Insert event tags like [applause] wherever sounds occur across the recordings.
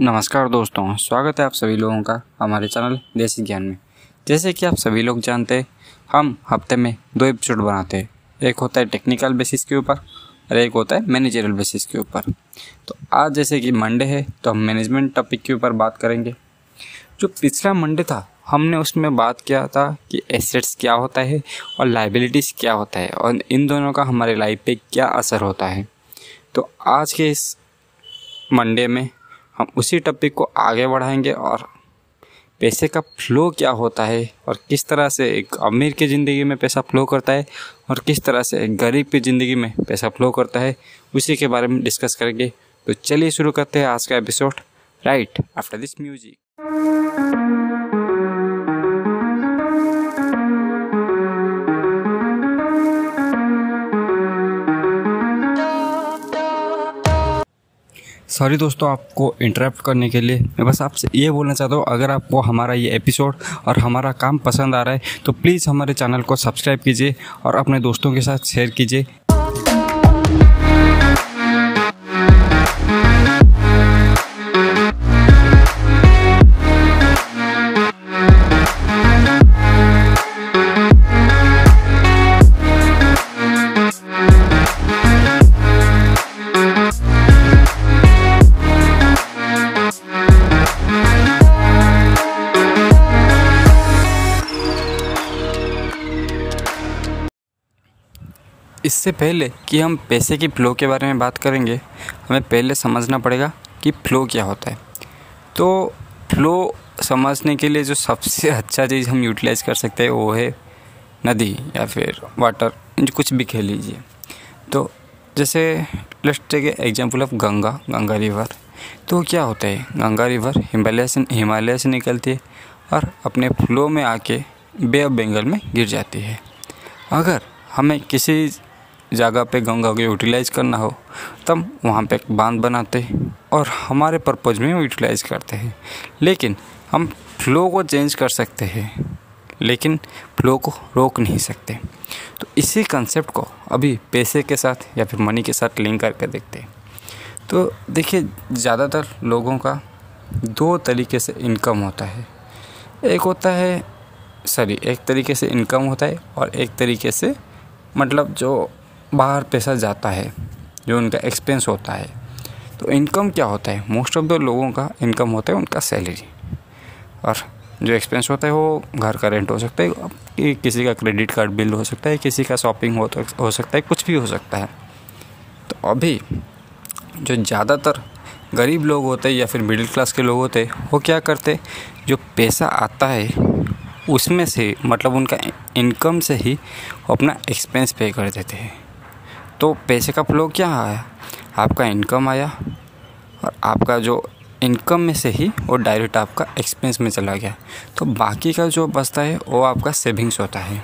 नमस्कार दोस्तों, स्वागत है आप सभी लोगों का हमारे चैनल देसी ज्ञान में। जैसे कि आप सभी लोग जानते हैं, हम हफ़्ते में दो एपिसोड बनाते हैं। एक होता है टेक्निकल बेसिस के ऊपर और एक होता है मैनेजरल बेसिस के ऊपर। तो आज जैसे कि मंडे है तो हम मैनेजमेंट टॉपिक के ऊपर बात करेंगे। जो पिछला मंडे था, हमने उसमें बात किया था कि एसेट्स क्या होता है और लाइबिलिटीज़ क्या होता है और इन दोनों का हमारे लाइफ पे क्या असर होता है। तो आज के इस मंडे में हम उसी टॉपिक को आगे बढ़ाएँगे और पैसे का फ्लो क्या होता है और किस तरह से एक अमीर की ज़िंदगी में पैसा फ्लो करता है और किस तरह से एक गरीब की ज़िंदगी में पैसा फ्लो करता है, उसी के बारे में डिस्कस करेंगे। तो चलिए शुरू करते हैं आज का episode right after this music sorry दोस्तों आपको इंटरप्ट करने के लिए। मैं बस आपसे ये बोलना चाहता हूँ, अगर आपको हमारा ये एपिसोड और हमारा काम पसंद आ रहा है तो प्लीज़ हमारे चैनल को सब्सक्राइब कीजिए और अपने दोस्तों के साथ शेयर कीजिए। इससे पहले कि हम पैसे की फ़्लो के बारे में बात करेंगे, हमें पहले समझना पड़ेगा कि फ़्लो क्या होता है। तो फ़्लो समझने के लिए जो सबसे [laughs] अच्छा चीज़ हम यूटिलाइज़ कर सकते हैं वो है नदी या फिर वाटर कुछ भी कह लीजिए। तो जैसे let's take example of Ganga Ganga river तो क्या होता है? गंगा रिवर हिमालय से हिमालय से निकलती है और अपने फ्लो में आके बे ऑफ़ बंगाल में गिर जाती है। अगर हमें किसी जगह पे गंगा को यूटिलाइज करना हो, तब वहाँ पे एक बाँध बनाते हैं और हमारे पर्पज़ में यूटिलाइज करते हैं। लेकिन हम फ्लो को चेंज कर सकते हैं, लेकिन फ्लो को रोक नहीं सकते। तो इसी कंसेप्ट को अभी पैसे के साथ या फिर मनी के साथ लिंक करके देखते हैं। तो देखिए, ज़्यादातर लोगों का दो तरीके से इनकम होता है। एक होता है सॉरी एक तरीके से इनकम होता है और एक तरीके से मतलब जो बाहर पैसा जाता है, जो उनका एक्सपेंस होता है तो इनकम क्या होता है? मोस्ट ऑफ़ द लोगों का इनकम होता है उनका सैलरी और जो एक्सपेंस होता है वो घर का रेंट हो सकता है, कि किसी का क्रेडिट कार्ड बिल हो सकता है, किसी का शॉपिंग हो तो हो सकता है, कुछ भी हो सकता है। तो अभी जो ज़्यादातर गरीब लोग होते हैं या फिर मिडिल क्लास के लोग होते हैं, वो क्या करते जो पैसा आता है, उसमें से मतलब उनका इनकम से ही वो अपना एक्सपेंस पे कर देते हैं। तो पैसे का फ्लो क्या आया आपका इनकम आया और आपका जो इनकम में से ही वो डायरेक्ट आपका एक्सपेंस में चला गया। तो बाकी का जो बचता है, वो आपका सेविंग्स होता है।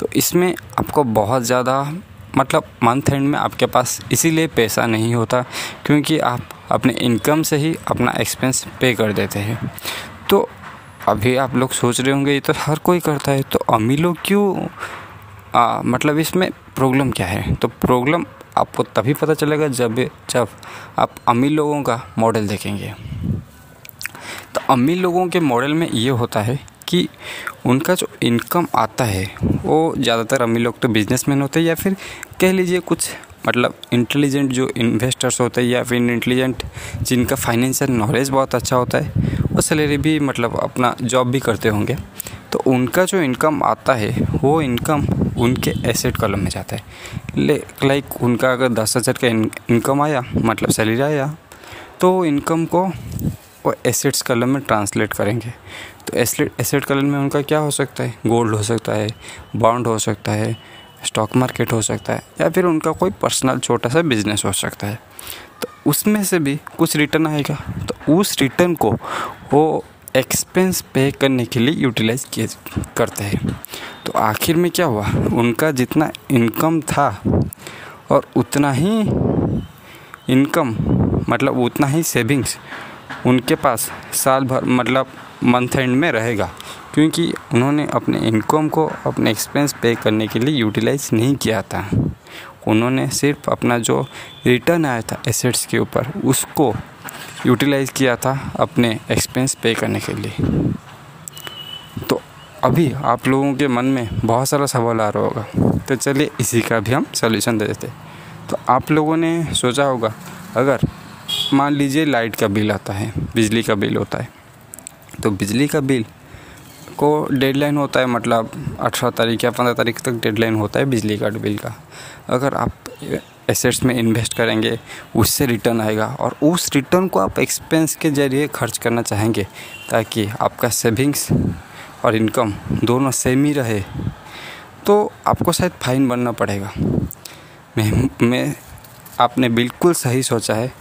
तो इसमें आपको बहुत ज़्यादा मतलब मंथ एंड में आपके पास इसीलिए पैसा नहीं होता क्योंकि आप अपने इनकम से ही अपना एक्सपेंस पे कर देते हैं। तो अभी आप लोग सोच रहे होंगे, ये तो हर कोई करता है तो अमीर लोग क्यों आ, मतलब इसमें प्रॉब्लम क्या है? तो प्रॉब्लम आपको तभी पता चलेगा जब जब आप अमीर लोगों का मॉडल देखेंगे। तो अमीर लोगों के मॉडल में ये होता है कि उनका जो इनकम आता है वो ज़्यादातर अमीर लोग तो बिजनेसमैन होते हैं या फिर कह लीजिए कुछ मतलब इंटेलिजेंट जो इन्वेस्टर्स होते हैं या फिर इंटेलिजेंट जिनका फाइनेंशियल नॉलेज बहुत अच्छा होता है वो सैलरी भी मतलब अपना जॉब भी करते होंगे। तो उनका जो इनकम आता है वो इनकम उनके एसेट कॉलम में जाता है। लाइक उनका अगर दस हज़ार का इनकम आया मतलब सैलरी आया तो इनकम को वो एसेट्स कलम में ट्रांसलेट करेंगे। तो एसेट एसेट कलम में उनका क्या हो सकता है? गोल्ड हो सकता है बॉन्ड हो सकता है स्टॉक मार्केट हो सकता है, या फिर उनका कोई पर्सनल छोटा सा बिज़नेस हो सकता है। तो उसमें से भी कुछ रिटर्न आएगा। तो उस रिटर्न को वो एक्सपेंस पे करने के लिए यूटिलाइज किए, करते हैं। आखिर में क्या हुआ? उनका जितना इनकम था और उतना ही इनकम मतलब उतना ही सेविंग्स उनके पास साल भर मतलब मंथ एंड में रहेगा। क्योंकि उन्होंने अपने इनकम को, अपने एक्सपेंस पे करने के लिए यूटिलाइज नहीं किया था। उन्होंने सिर्फ़ अपना जो रिटर्न आया था एसेट्स के ऊपर, उसको यूटिलाइज़ किया था अपने एक्सपेंस पे करने के लिए। अभी आप लोगों के मन में बहुत सारा सवाल आ रहा होगा। तो चलिए इसी का भी हम सोल्यूशन दे देते तो आप लोगों ने सोचा होगा, अगर मान लीजिए लाइट का बिल आता है, बिजली का बिल होता है तो बिजली का बिल को डेडलाइन होता है मतलब अठारह तारीख या पंद्रह तारीख तक डेडलाइन होता है बिजली का बिल का। अगर आप एसेट्स में इन्वेस्ट करेंगे, उससे रिटर्न आएगा और उस रिटर्न को आप एक्सपेंस के ज़रिए खर्च करना चाहेंगे, ताकि आपका सेविंग्स और इनकम दोनों सेम ही रहे तो आपको शायद फाइन बनना पड़ेगा। मैं मैं आपने बिल्कुल सही सोचा है,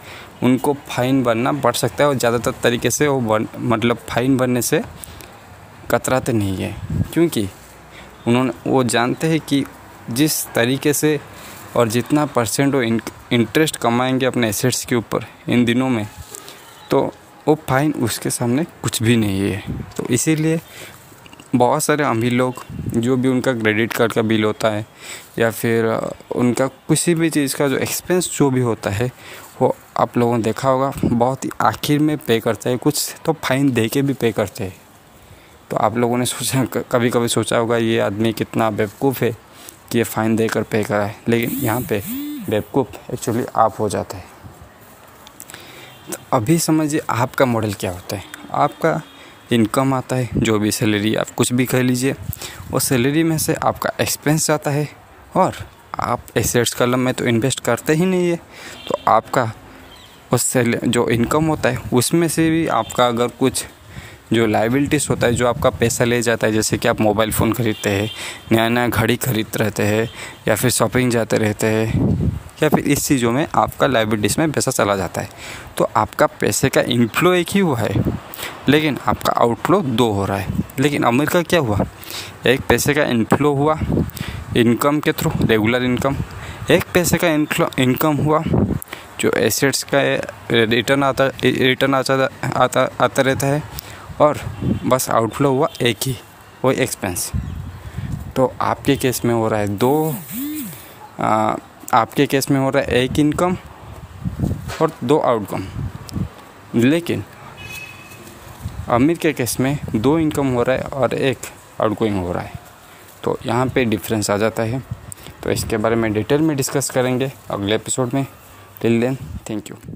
उनको फ़ाइन बनना पड़ सकता है और ज़्यादातर तरीके से वो बन मतलब फ़ाइन भरने से कतराते नहीं है। क्योंकि उन्होंने, वो जानते हैं कि जिस तरीके से और जितना परसेंट वो इंटरेस्ट कमाएँगे अपने एसेट्स के ऊपर इन दिनों में तो वो फाइन उसके सामने कुछ भी नहीं है। तो इसीलिए बहुत सारे अमीर लोग, जो भी उनका क्रेडिट कार्ड का बिल होता है, या फिर उनका किसी भी चीज़ का जो एक्सपेंस जो भी होता है, वो आप लोगों ने देखा होगा, बहुत ही आखिर में पे करते हैं। कुछ तो फाइन दे के भी पे करते हैं। तो आप लोगों ने सोचा कभी कभी सोचा होगा, ये आदमी कितना बेवकूफ़ है कि ये फ़ाइन देकर पे कराए। लेकिन यहाँ पे बेवकूफ़ एक्चुअली आप हो जाता है। तो अभी समझिए आपका मॉडल क्या होता है। आपका इनकम आता है, जो भी सैलरी आप कुछ भी कह लीजिए, वो सैलरी में से आपका एक्सपेंस जाता है और आप एसेट्स कलम में तो इन्वेस्ट करते ही नहीं है। तो आपका उससे जो इनकम होता है, उसमें से भी आपका अगर कुछ जो लाइबिलिटीज़ होता है, जो आपका पैसा ले जाता है, जैसे कि आप मोबाइल फ़ोन ख़रीदते हैं नया नया घड़ी खरीद रहते हैं, या फिर शॉपिंग जाते रहते हैं या फिर इस चीज़ों में आपका लाइबिलिटीज़ में पैसा चला जाता है। तो आपका पैसे का इनफ्लो एक ही हुआ है लेकिन आपका आउटफ्लो दो हो रहा है। लेकिन अमीर का क्या हुआ? एक पैसे का इनफ्लो हुआ इनकम के थ्रू रेगुलर इनकम एक पैसे का इनफ्लो इनकम हुआ जो एसेट्स का रिटर्न आता रिटर्न आता आता आता रहता है और बस आउटफ्लो हुआ एक ही वो एक्सपेंस तो आपके केस में हो रहा है दो आ, आपके केस में हो रहा है एक इनकम और दो आउटकम। लेकिन अमीर के केस में दो इनकम हो रहा है और एक आउटगोइंग हो रहा है। तो यहाँ पे डिफरेंस आ जाता है। तो इसके बारे में डिटेल में डिस्कस करेंगे अगले एपिसोड में। Till then, thank you.